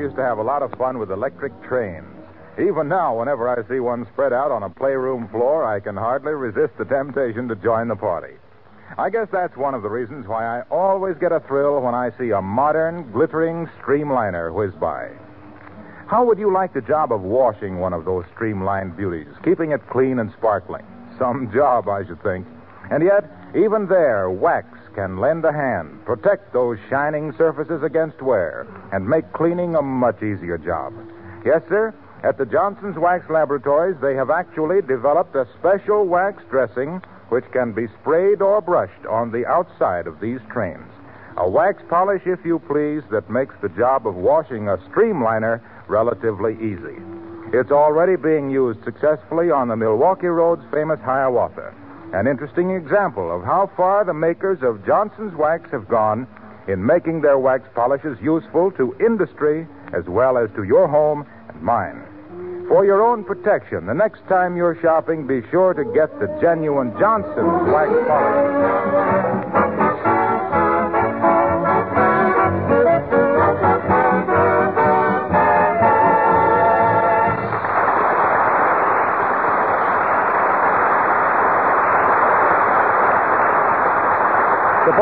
Used to have a lot of fun with electric trains. Even now, whenever I see one spread out on a playroom floor, I can hardly resist the temptation to join the party. I guess that's one of the reasons why I always get a thrill when I see a modern, glittering streamliner whiz by. How would you like the job of washing one of those streamlined beauties, keeping it clean and sparkling? Some job, I should think. And yet, even there, wax can lend a hand, protect those shining surfaces against wear, and make cleaning a much easier job. Yes, sir. At the Johnson's Wax Laboratories, they have actually developed a special wax dressing which can be sprayed or brushed on the outside of these trains. A wax polish, if you please, that makes the job of washing a streamliner relatively easy. It's already being used successfully on the Milwaukee Road's famous Hiawatha. An interesting example of how far the makers of Johnson's Wax have gone in making their wax polishes useful to industry as well as to your home and mine. For your own protection, the next time you're shopping, be sure to get the genuine Johnson's Wax Polish.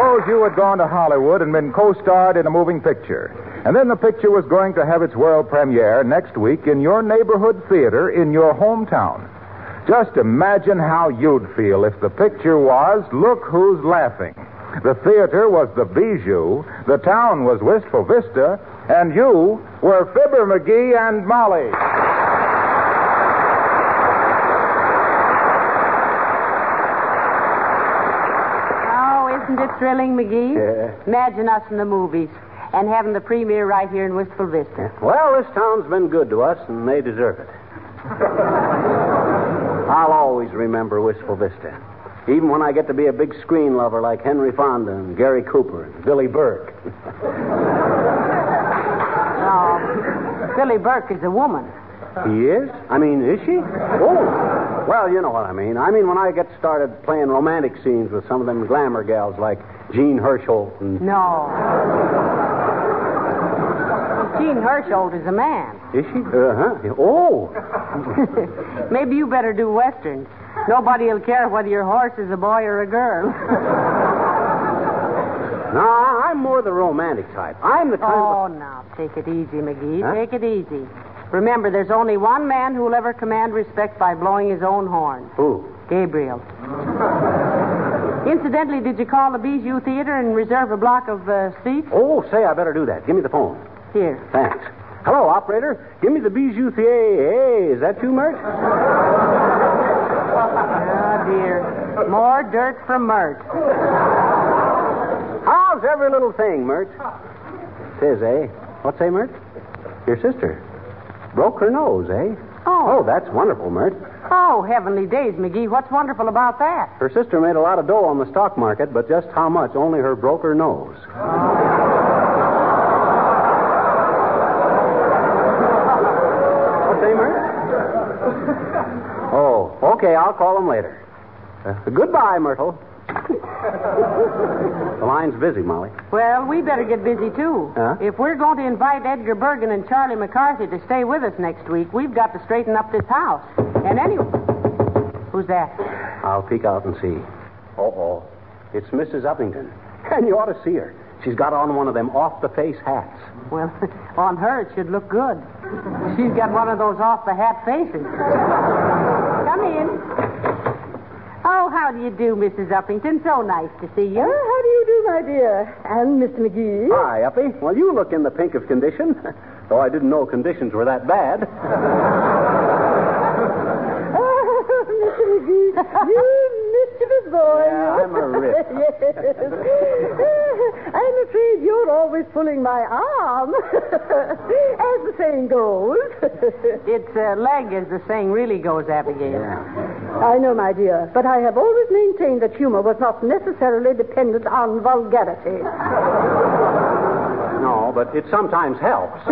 Suppose you had gone to Hollywood and been co starred in a moving picture. And then the picture was going to have its world premiere next week in your neighborhood theater in your hometown. Just imagine how you'd feel if the picture was Look Who's Laughing. The theater was the Bijou, the town was Wistful Vista, and you were Fibber McGee and Molly. Oh, isn't it thrilling, McGee? Yeah. Imagine us in the movies and having the premiere right here in Wistful Vista. Well, this town's been good to us, and they deserve it. I'll always remember Wistful Vista. Even when I get to be a big screen lover like Henry Fonda and Gary Cooper and Billie Burke. Oh, Billie Burke is a woman. He is? I mean, is she? Oh. Well, you know what I mean. I mean, when I get started playing romantic scenes with some of them glamour gals like Jean Hersholt and. No. Jean Hersholt is a man. Is she? Uh huh. Oh. Maybe you better do westerns. Nobody will care whether your horse is a boy or a girl. No, I'm more the romantic type. I'm the kind oh, of. now, take it easy, McGee. Huh? Take it easy. Remember, there's only one man who will ever command respect by blowing his own horn. Who? Gabriel. Incidentally, did you call the Bijou Theater and reserve a block of uh, seats? Oh, say, I better do that. Give me the phone. Here. Thanks. Hello, operator. Give me the Bijou Theater. Hey, is that you, Mert? Oh, dear. More dirt from Mert. How's every little thing, Mert? Says, eh? What's say, Mert? Your sister. Broke her nose, eh? Oh. Oh, that's wonderful, Mert. Oh, heavenly days, McGee. What's wonderful about that? Her sister made a lot of dough on the stock market, but just how much? Only her broker knows. What's Mert? Oh, okay, I'll call him later. Uh, goodbye, Myrtle. The line's busy, Molly. Well, we better get busy, too. Huh? If we're going to invite Edgar Bergen and Charlie McCarthy to stay with us next week, we've got to straighten up this house. And anyway. Who's that? I'll peek out and see. Oh, oh. It's Mrs. Uppington. And you ought to see her. She's got on one of them off the face hats. Well, on her it should look good. She's got one of those off the hat faces. Come in. Oh, how do you do, Mrs. Uppington? So nice to see you. Uh, how do you do, my dear? And Mr. McGee? Hi, Uppy. Well, you look in the pink of condition, though I didn't know conditions were that bad. Oh, Mr. McGee, you mischievous boy. Yeah, I'm a rip. yes. I'm afraid you're always pulling my arm, as the saying goes. It's uh, leg, as the saying really goes, Abigail. I know, my dear, but I have always maintained that humor was not necessarily dependent on vulgarity. No, but it sometimes helps.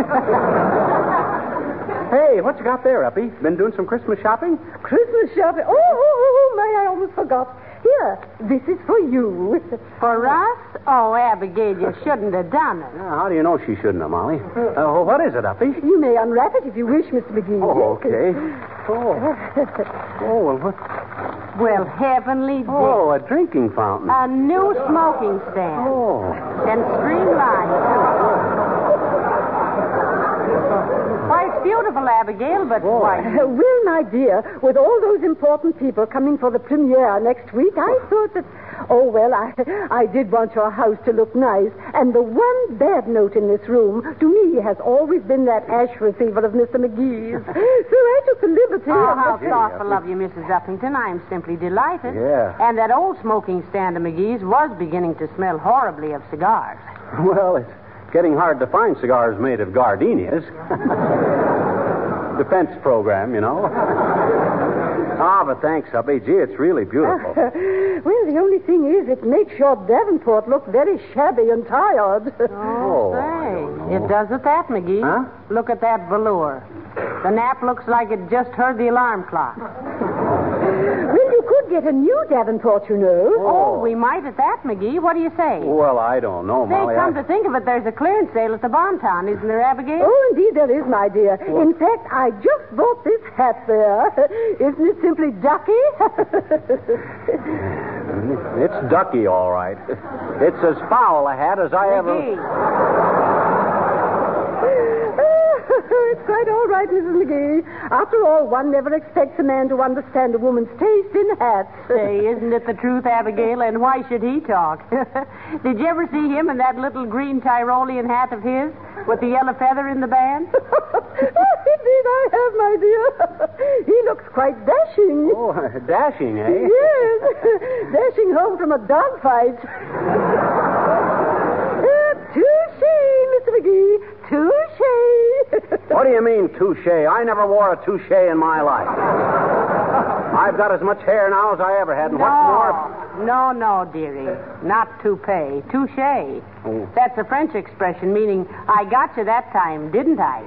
hey, what you got there, Uppy? Been doing some Christmas shopping? Christmas shopping. Oh, oh, oh, oh my, I almost forgot. Here, this is for you. For us? Oh, Abigail, you shouldn't have done it. How do you know she shouldn't have, Molly? Uh, well, what is it, Uppy? You may unwrap it if you wish, Mr. McGee. Oh, okay. Oh. Oh, well, what? Well, heavenly day. Oh, a drinking fountain. A new smoking stand. Oh. And streamlined, too. Why, it's beautiful, Abigail, but why? Uh, well, my dear, with all those important people coming for the premiere next week, I thought that. Oh, well, I, I did want your house to look nice. And the one bad note in this room, to me, has always been that ash receiver of Mr. McGee's. so I took the liberty Oh, of. how thoughtful of you, Mrs. Uppington. I am simply delighted. Yeah. And that old smoking stand of McGee's was beginning to smell horribly of cigars. Well, it's getting hard to find cigars made of gardenias. Defense program, you know. Ah, but thanks, Uppy. Gee, it's really beautiful. well, the only thing is, it makes your Davenport look very shabby and tired. Oh, I say, it does at that, McGee. Huh? Look at that velour. The nap looks like it just heard the alarm clock. Well, you could get a new Davenport, you know. Oh, oh, we might at that, McGee. What do you say? Well, I don't know, Say, Molly. come I- to think of it, there's a clearance sale at the Bonton, isn't there, Abigail? Oh, indeed there is, my dear. In fact, I just bought this hat there. Isn't it simply ducky? It's ducky, all right. It's as foul a hat as I ever. McGee. it's quite all right, Mrs. McGee. After all, one never expects a man to understand a woman's taste in hats. Say, isn't it the truth, Abigail? And why should he talk? Did you ever see him in that little green Tyrolean hat of his with the yellow feather in the band? Indeed, I have, my dear. he looks quite dashing. Oh, dashing, eh? Yes, dashing home from a dogfight. Uh, touche, Mr. McGee. Touche. What do you mean, touche? I never wore a touche in my life. I've got as much hair now as I ever had, and what's more. No, no, dearie. Not toupee. Touche. Oh. That's a French expression meaning, I got you that time, didn't I?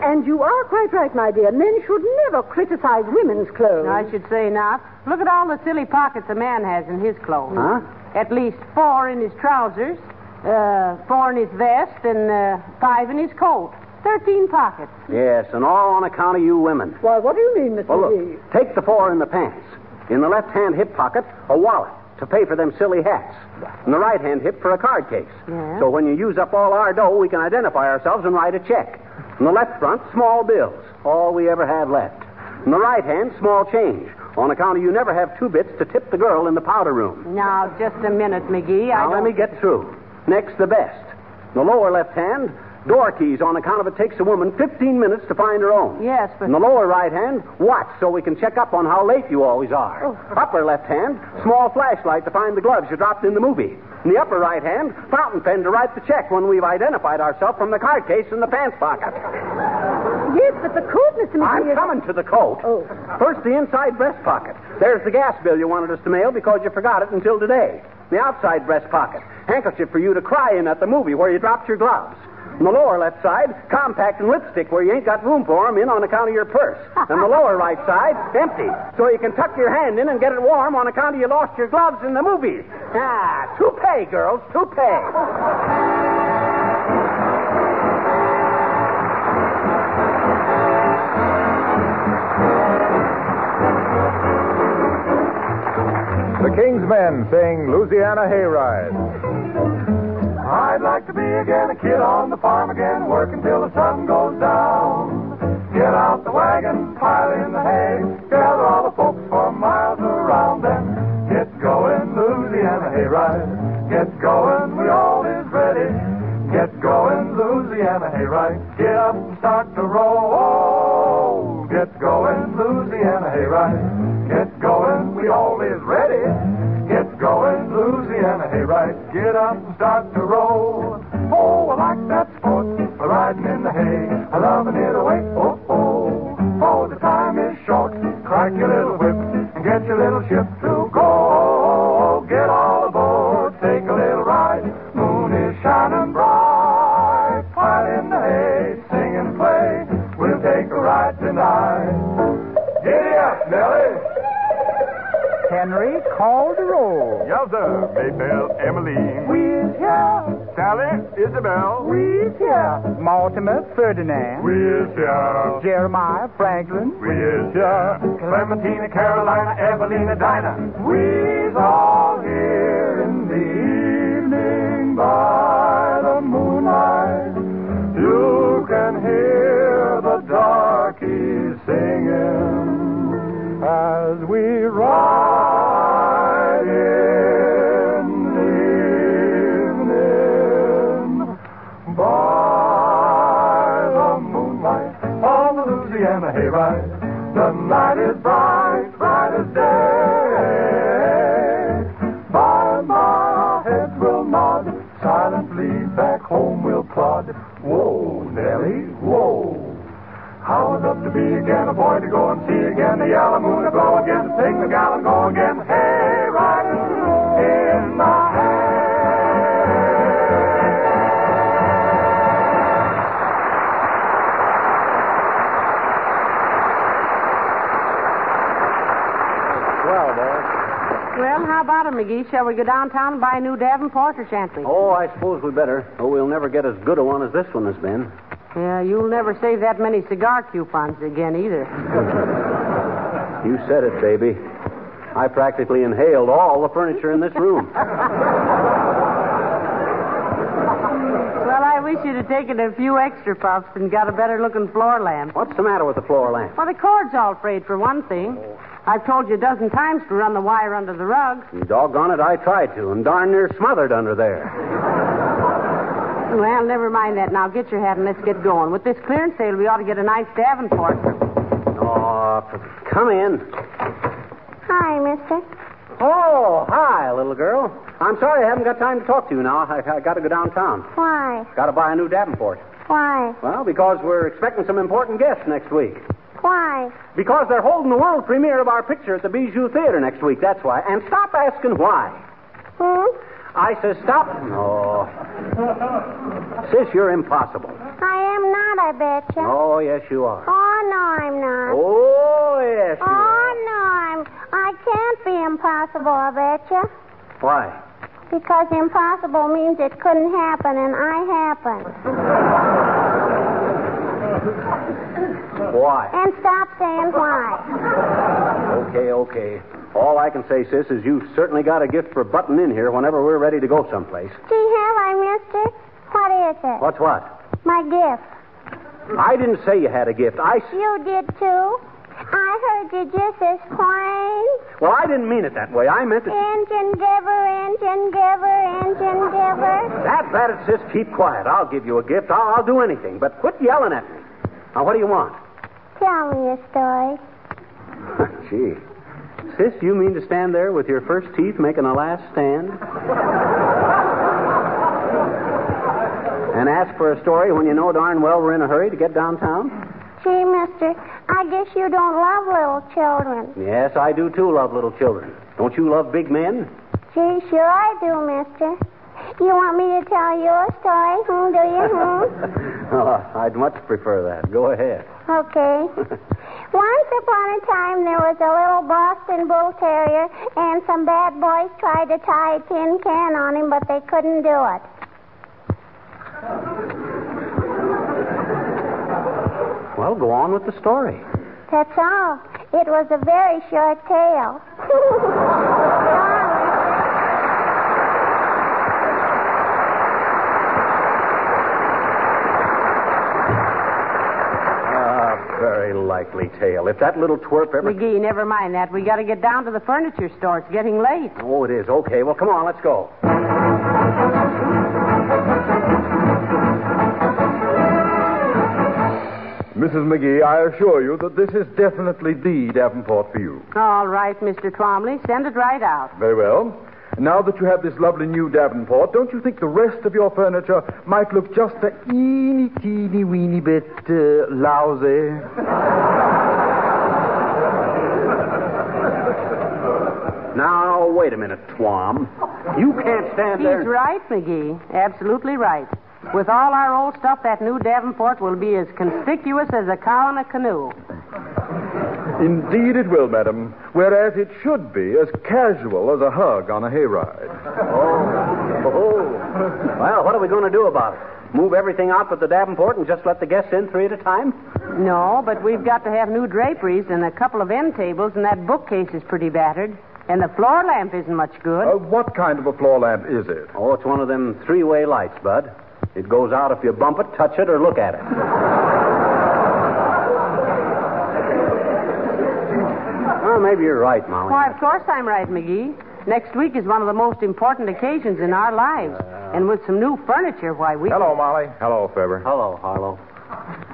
and you are quite right, my dear. Men should never criticize women's clothes. I should say not. Look at all the silly pockets a man has in his clothes. Huh? At least four in his trousers, uh, four in his vest, and uh, five in his coat. Thirteen pockets. Yes, and all on account of you women. Why, what do you mean, Mr. Well, McGee? look, take the four in the pants. In the left hand hip pocket, a wallet to pay for them silly hats. In the right hand hip for a card case. Yeah. So when you use up all our dough, we can identify ourselves and write a check. In the left front, small bills. All we ever have left. In the right hand, small change. On account of you never have two bits to tip the girl in the powder room. Now, just a minute, McGee. I Now, let don't... me get through. Next, the best. In the lower left hand, door keys on account of it takes a woman 15 minutes to find her own. Yes, but... In the lower right hand, watch so we can check up on how late you always are. Oh. Upper left hand, small flashlight to find the gloves you dropped in the movie. In the upper right hand, fountain pen to write the check when we've identified ourselves from the card case in the pants pocket. Yes, but the coat, Mr. McGee. I'm is- coming to the coat. Oh. First, the inside breast pocket. There's the gas bill you wanted us to mail because you forgot it until today. The outside breast pocket. Handkerchief for you to cry in at the movie where you dropped your gloves. On the lower left side, compact and lipstick where you ain't got room for 'em in on account of your purse. And the lower right side, empty. So you can tuck your hand in and get it warm on account of you lost your gloves in the movie. Ah, toupee, girls, toupee. King's Men sing Louisiana Hayride. I'd like to be again a kid on the farm again, working till the sun goes down. Get out the wagon, pile in the hay, gather all the folks for miles around then. Get going, Louisiana hayride. Get going, we all is ready. Get going, Louisiana hayride. Get up and start to roll. Get going, Louisiana hayride. Louisiana hayride. Get up and start to roll. Oh, I like that sport, riding in the hay, I loving it away. Oh, oh, oh, the time is short. Crack your little whip and get your little ship to go. Get all aboard, take a little ride. Moon is shining bright. Pile in the hay, sing and play. We'll take a ride tonight. Giddy up, Nellie. Henry, call roll. Maybelle, Emmeline. We's here. Sally, Isabel. We's here. Mortimer, Ferdinand. We is here. Jeremiah, Franklin. We is here. Clementina, Carolina, Evelina, Dinah. We's all The night is bright, bright as day. By and by our heads will nod, silently back home we'll plod. Whoa, Nellie, whoa. How I'd love to be again, a boy to go and see again, the yellow moon to glow again, sing the gal and go again. Well, how about it, McGee? Shall we go downtown and buy a new Davenport, or shan't we? Oh, I suppose we better. Oh, we'll never get as good a one as this one has been. Yeah, you'll never save that many cigar coupons again either. You said it, baby. I practically inhaled all the furniture in this room. Well, I wish you'd have taken a few extra puffs and got a better looking floor lamp. What's the matter with the floor lamp? Well, the cord's all frayed for one thing. I've told you a dozen times to run the wire under the rug. Mm, doggone it, I tried to, and darn near smothered under there. Well, never mind that. Now get your hat and let's get going. With this clearance sale, we ought to get a nice Davenport. Oh, come in. Hi, mister. Oh, hi, little girl. I'm sorry I haven't got time to talk to you now. I, I got to go downtown. Why? Got to buy a new Davenport. Why? Well, because we're expecting some important guests next week. Why? Because they're holding the world premiere of our picture at the Bijou Theater next week, that's why. And stop asking why. Hmm? I says stop. No. Sis, you're impossible. I am not, I betcha. Oh, yes, you are. Oh, no, I'm not. Oh, yes, you Oh, are. no, I'm. I can't be impossible, I betcha. Why? Because impossible means it couldn't happen, and I happened. Why? And stop saying why. Okay, okay. All I can say, sis, is you've certainly got a gift for butting in here whenever we're ready to go someplace. Gee, have I, mister? What is it? What's what? My gift. I didn't say you had a gift. I. You did, too. I heard you just as plain. Well, I didn't mean it that way. I meant it. Engine giver, engine giver, engine giver. That's that, it, sis. Keep quiet. I'll give you a gift. I'll, I'll do anything. But quit yelling at me. Now, what do you want? Tell me a story. Gee. Sis, you mean to stand there with your first teeth making a last stand? and ask for a story when you know darn well we're in a hurry to get downtown? Gee, mister, I guess you don't love little children. Yes, I do too love little children. Don't you love big men? Gee, sure I do, mister. You want me to tell you a story? Hmm, do you? Hmm? oh, I'd much prefer that. Go ahead. Okay. Once upon a time, there was a little Boston Bull Terrier, and some bad boys tried to tie a tin can on him, but they couldn't do it. Well, go on with the story. That's all. It was a very short tale. Ah, very likely. likely tale. If that little twerp ever. McGee, never mind that. We got to get down to the furniture store. It's getting late. Oh, it is. Okay. Well, come on. Let's go. Mrs. McGee, I assure you that this is definitely the Davenport for you. All right, Mr. Twomley. Send it right out. Very well. Now that you have this lovely new Davenport, don't you think the rest of your furniture might look just a teeny, teeny, weeny bit uh, lousy? Now, wait a minute, Twom. You can't stand He's there. right, McGee. Absolutely right. With all our old stuff, that new Davenport will be as conspicuous as a cow in a canoe. Indeed it will, madam. Whereas it should be as casual as a hug on a hayride. Oh. oh. Well, what are we going to do about it? Move everything out but the Davenport and just let the guests in three at a time? No, but we've got to have new draperies and a couple of end tables, and that bookcase is pretty battered. And the floor lamp isn't much good. Uh, what kind of a floor lamp is it? Oh, it's one of them three way lights, Bud. It goes out if you bump it, touch it, or look at it. Well, maybe you're right, Molly. Why, of course I'm right, McGee. Next week is one of the most important occasions in our lives. And with some new furniture, why, we. Hello, Molly. Hello, Fibber. Hello, Harlow.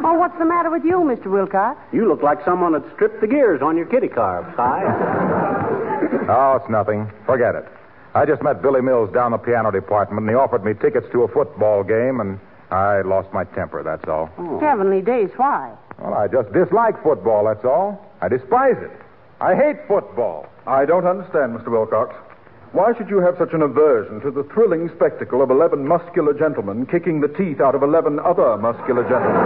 Well, what's the matter with you, Mr. Wilcox? You look like someone that stripped the gears on your kitty car, Si. Oh, it's nothing. Forget it. I just met Billy Mills down the piano department, and he offered me tickets to a football game, and I lost my temper, that's all. Heavenly days, why? Well, I just dislike football, that's all. I despise it. I hate football. I don't understand, Mr. Wilcox. Why should you have such an aversion to the thrilling spectacle of 11 muscular gentlemen kicking the teeth out of 11 other muscular gentlemen?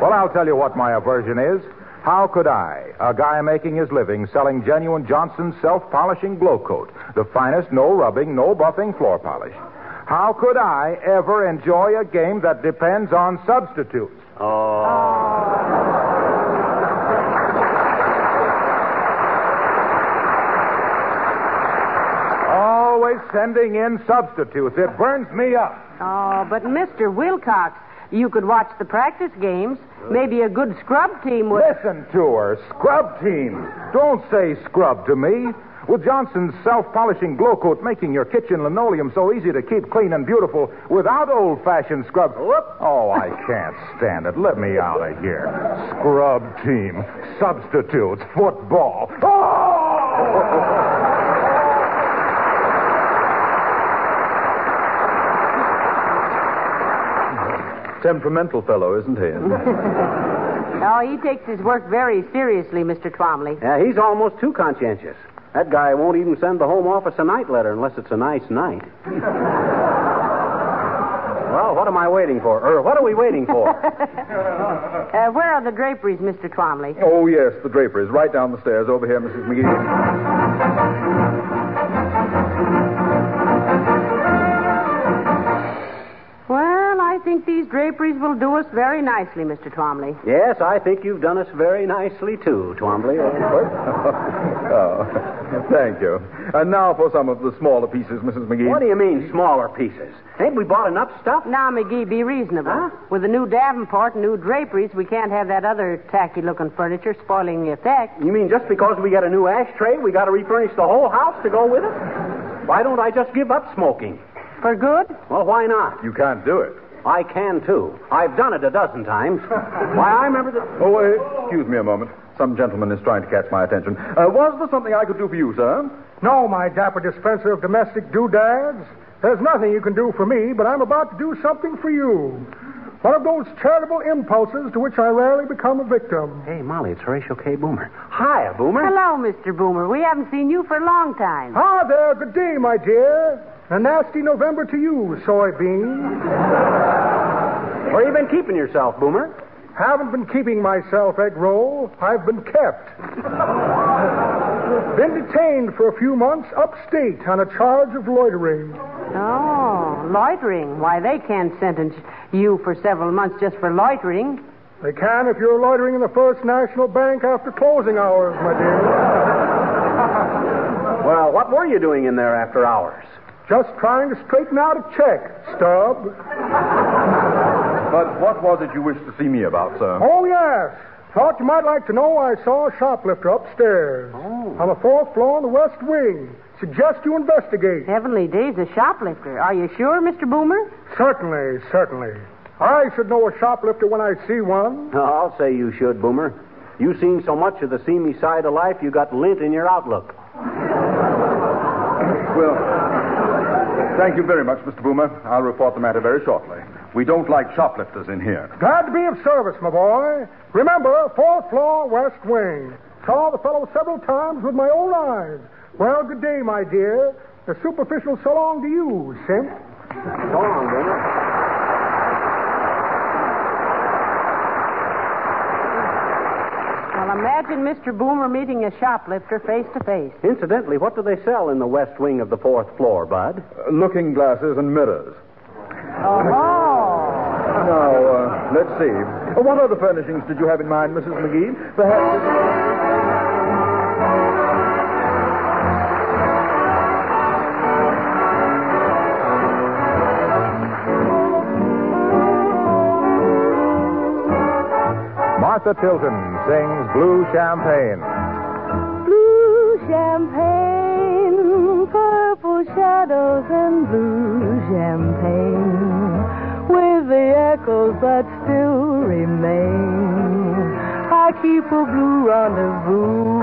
Well, I'll tell you what my aversion is. How could I, a guy making his living selling genuine Johnson self polishing Glo-Coat, the finest no rubbing, no buffing floor polish, how could I ever enjoy a game that depends on substitutes? Oh. Always sending in substitutes. It burns me up. Oh, but Mr. Wilcox, you could watch the practice games. Maybe a good scrub team would. Listen to her. Scrub team. Don't say scrub to me. With Johnson's self-polishing Glo-Coat making your kitchen linoleum so easy to keep clean and beautiful without old-fashioned scrub. Oh, I can't stand it. Let me out of here. Scrub team. Substitutes. Football. Oh! Temperamental fellow, isn't he? Oh, he takes his work very seriously, Mr. Twomley. Yeah, he's almost too conscientious. That guy won't even send the home office a night letter unless it's a nice night. well, what am I waiting for? Or what are we waiting for? Uh, where are the draperies, Mr. Twomley? oh, yes, the draperies. Right down the stairs. Over here, Mrs. McGee. Draperies will do us very nicely, Mr. Twomley. yes, I think you've done us very nicely, too, Twombly. Oh, oh, thank you. And now for some of the smaller pieces, Mrs. McGee. what do you mean, smaller pieces? Ain't we bought enough stuff? Now, McGee, be reasonable. Huh? With the new Davenport and new draperies, we can't have that other tacky-looking furniture spoiling the effect. You mean just because we got a new ashtray, we got to refurnish the whole house to go with it? Why don't I just give up smoking? For good? Well, why not? You can't do it. I can, too. I've done it a dozen times. Why, I remember that. Oh, uh, excuse me a moment. Some gentleman is trying to catch my attention. Uh, was there something I could do for you, sir? No, my dapper dispenser of domestic doodads. There's nothing you can do for me, but I'm about to do something for you. One of those charitable impulses to which I rarely become a victim. Hey, Molly, it's Horatio K. Boomer. Hiya, Boomer. Hello, Mr. Boomer. We haven't seen you for a long time. Ah, there. Good day, my dear. A nasty November to you, soybean. Where you been keeping yourself, Boomer? Haven't been keeping myself, egg roll. I've been kept. been detained for a few months upstate on a charge of loitering. Oh, loitering. Why, they can't sentence you for several months just for loitering. They can if you're loitering in the First National Bank after closing hours, my dear. Well, what were you doing in there after hours? Just trying to straighten out a check, stub. But what was it you wished to see me about, sir? Oh, yes. Thought you might like to know I saw a shoplifter upstairs. Oh. On the fourth floor in the west wing. Suggest you investigate. Heavenly days, a shoplifter. Are you sure, Mr. Boomer? Certainly, certainly. I should know a shoplifter when I see one. I'll say you should, Boomer. You've seen so much of the seamy side of life, you got lint in your outlook. Well, thank you very much, Mr. Boomer. I'll report the matter very shortly. We don't like shoplifters in here. Glad to be of service, my boy. Remember, fourth floor, west wing. Saw the fellow several times with my own eyes. Well, good day, my dear. A superficial so long to you, simp. So long, Boomer. Imagine Mr. Boomer meeting a shoplifter face to face. Incidentally, what do they sell in the west wing of the fourth floor, Bud? Uh, looking glasses and mirrors. Oh. Now, uh, let's see. Uh, what other furnishings did you have in mind, Mrs. McGee? Perhaps. Martha Tilton sings Blue Champagne. Blue champagne, purple shadows and blue champagne, with the echoes that still remain. I keep a blue rendezvous.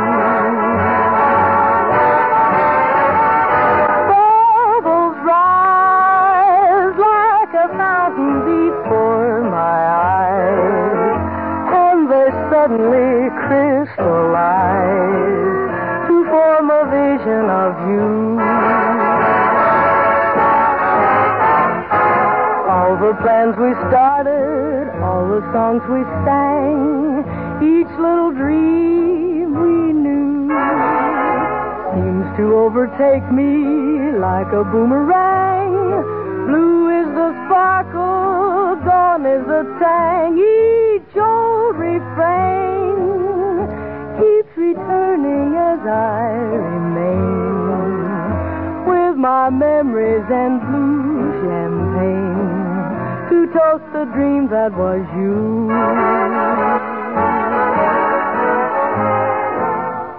Suddenly crystallize to form a vision of you. All the plans we started, all the songs we sang, each little dream we knew seems to overtake me like a boomerang. Blue is the sparkle, gone is the tang. Old refrain keeps returning as I remain with my memories and blue champagne to toast the dream that was you.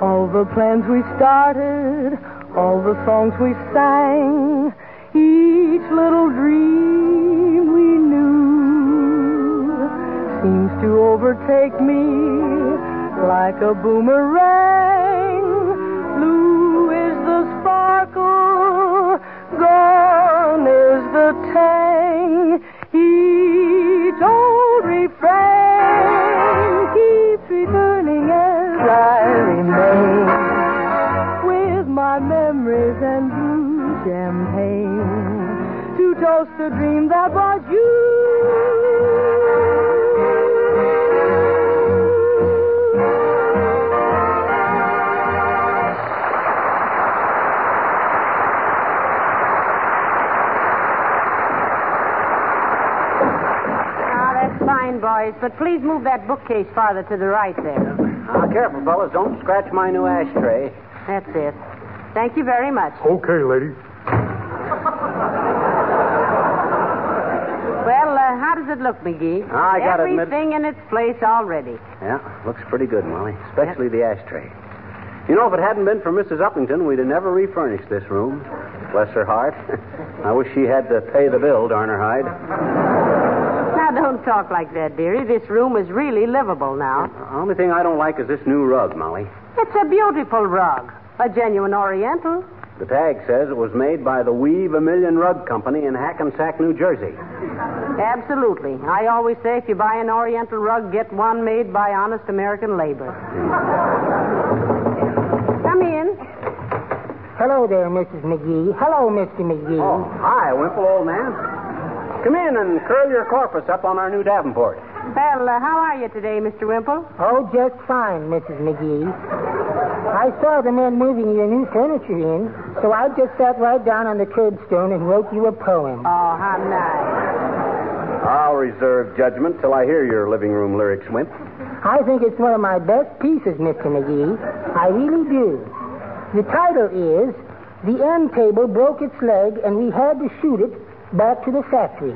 All the plans we started, all the songs we sang, each little dream to overtake me like a boomerang. Blue is the sparkle, gone is the tang. Each old refrain keeps returning as I remain with my memories and blue champagne to toast the dream that was Ah, boys. But please move that bookcase farther to the right there. Now, careful, fellas. Don't scratch my new ashtray. That's it. Thank you very much. Okay, lady. Well, uh, how does it look, McGee? I gotta admit- Everything in its place already. Yeah, looks pretty good, Molly. Especially the ashtray. You know, if it hadn't been for Mrs. Uppington, we'd have never refurnished this room. Bless her heart. I wish she had to pay the bill, darn her hide. Now, don't talk like that, dearie. This room is really livable now. The only thing I don't like is this new rug, Molly. It's a beautiful rug. A genuine Oriental. The tag says it was made by the Weave a Million Rug Company in Hackensack, New Jersey. Absolutely. I always say if you buy an Oriental rug, get one made by honest American labor. Come in. Hello there, Mrs. McGee. Hello, Mr. McGee. Oh, hi, Wimple, old man. Come in and curl your corpus up on our new Davenport. Well, uh, how are you today, Mr. Wimple? Oh, just fine, Mrs. McGee. I saw the men moving your new furniture in, so I just sat right down on the curbstone and wrote you a poem. Oh, how nice. I'll reserve judgment till I hear your living room lyrics, Wimp. I think it's one of my best pieces, Mr. McGee. I really do. The title is The End Table Broke Its Leg and We Had to Shoot It back to the factory.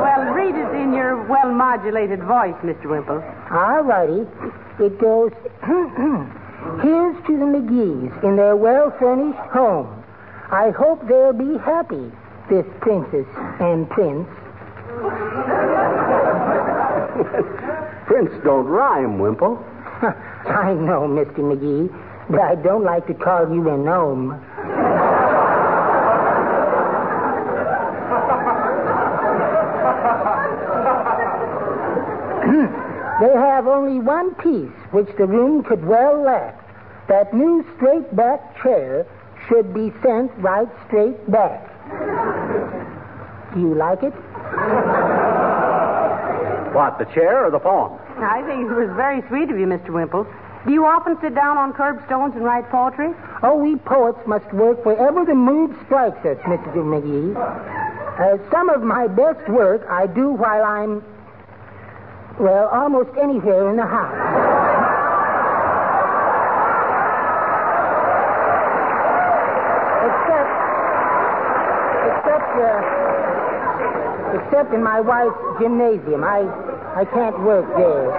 well, read it in your well modulated voice, Mr. Wimple. All righty. It goes Here's to the McGees in their well furnished home. I hope they'll be happy, this princess and prince. prince don't rhyme, Wimple. I know, Mr. McGee, but I don't like to call you a gnome. They have only one piece which the room could well lack. That new straight back chair should be sent right straight back. Do you like it? What, the chair or the poem? I think it was very sweet of you, Mr. Wimple. Do you often sit down on curbstones and write poetry? Oh, we poets must work wherever the mood strikes us, Mr. McGee. Uh, some of my best work I do while I'm, well, almost anywhere in the house. except, except, uh, except in my wife's gymnasium. I, I can't work there.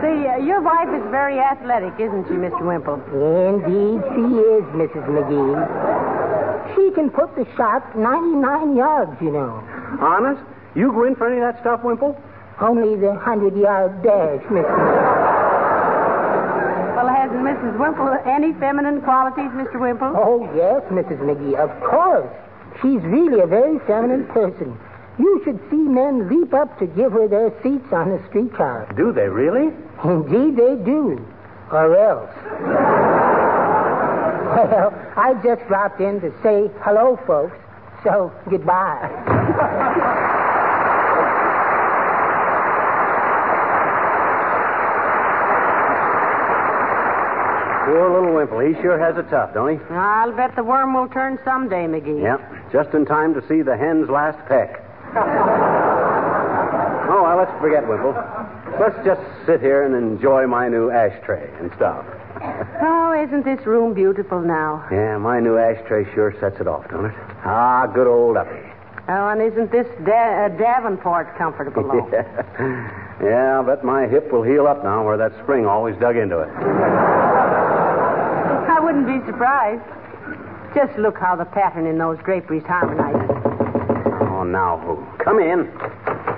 See, uh, your wife is very athletic, isn't she, Mr. Wimple? Indeed, she is, Mrs. McGee. She can put the shot 99 yards, you know. Honest? You go in for any of that stuff, Wimple? Only the 100 yard dash, Mr. McGee. Well, has Mrs. Wimple any feminine qualities, Mr. Wimple? Oh, yes, Mrs. McGee, of course. She's really a very feminine person. You should see men leap up to give her their seats on the streetcar. Do they really? Indeed, they do. Or else. Well, I just dropped in to say hello, folks. So, goodbye. Poor little Wimple. He sure has it tough, don't he? I'll bet the worm will turn someday, McGee. Yep. Just in time to see the hen's last peck. oh, well, let's forget Wimple. Let's just sit here and enjoy my new ashtray and stuff. Oh, isn't this room beautiful now? Yeah, my new ashtray sure sets it off, don't it? Ah, good old Uppy. Oh, and isn't this da- uh, Davenport comfortable, though? yeah. yeah, I'll bet my hip will heal up now where that spring always dug into it. I wouldn't be surprised. Just look how the pattern in those draperies harmonizes. Oh, now who? Come in.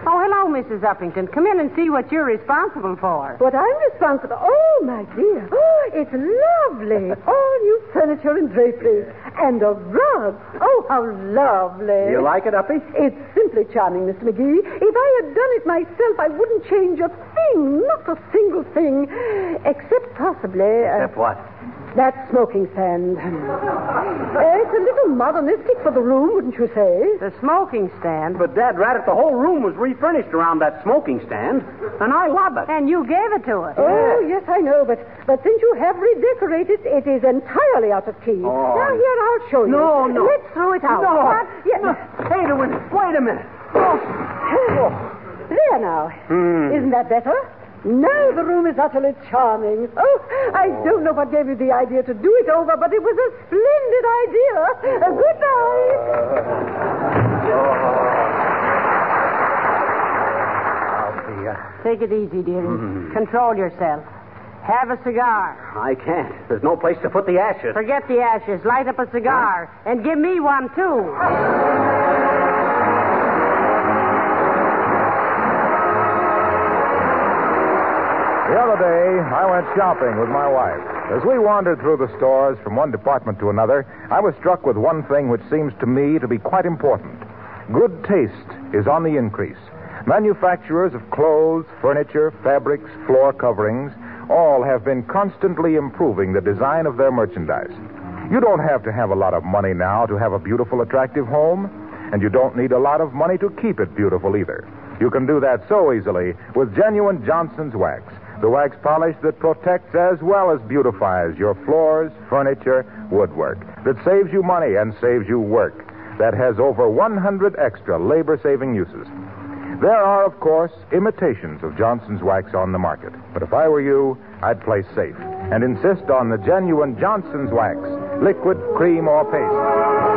Oh, hello, Mrs. Uppington. Come in and see what you're responsible for. What I'm responsible. Oh, my dear. Oh, it's lovely. All new furniture and draperies. And a rug. Oh, how lovely. You like it, Uppy? It's simply charming, Mr. McGee. If I had done it myself, I wouldn't change a thing. Not a single thing. Except possibly. uh, Except what? That smoking stand. Uh, it's a little modernistic for the room, wouldn't you say? The smoking stand. But, Dad, right Raddick, the whole room was refurnished around that smoking stand, and I love it. And you gave it to us. Oh, yes, I know, but but since you have redecorated, it is entirely out of key. Oh. Now, here, I'll show you. No, no. Let's throw it out. No. What? Yes. Hey, to win. Wait a minute. There now. Hmm. Isn't that better? Now the room is utterly charming. Oh, I don't know what gave you the idea to do it over, but it was a splendid idea. Uh, good night. Uppy, uh, Take it easy, dearie. Mhm. Control yourself. Have a cigar. I can't. There's no place to put the ashes. Forget the ashes. Light up a cigar. And give me one, too. The other day, I went shopping with my wife. As we wandered through the stores from one department to another, I was struck with one thing which seems to me to be quite important. Good taste is on the increase. Manufacturers of clothes, furniture, fabrics, floor coverings, all have been constantly improving the design of their merchandise. You don't have to have a lot of money now to have a beautiful, attractive home, and you don't need a lot of money to keep it beautiful either. You can do that so easily with genuine Johnson's wax, the wax polish that protects as well as beautifies your floors, furniture, woodwork, that saves you money and saves you work, that has over 100 extra labor saving uses. There are, of course, imitations of Johnson's wax on the market. But if I were you, I'd play safe and insist on the genuine Johnson's wax, liquid, cream, or paste.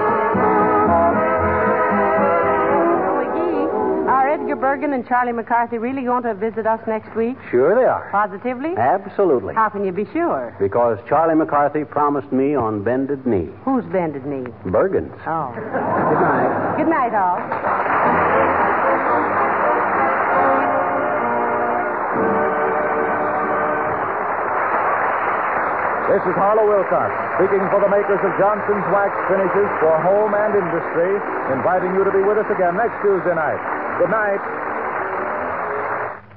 Edgar Bergen and Charlie McCarthy really going to visit us next week? Sure they are. Positively? Absolutely. How can you be sure? Because Charlie McCarthy promised me on bended knee. Who's bended knee? Bergen's. Oh. Good night. Good night, all. This is Harlow Wilcox, speaking for the makers of Johnson's Wax Finishes for home and industry, inviting you to be with us again next Tuesday night. Good night.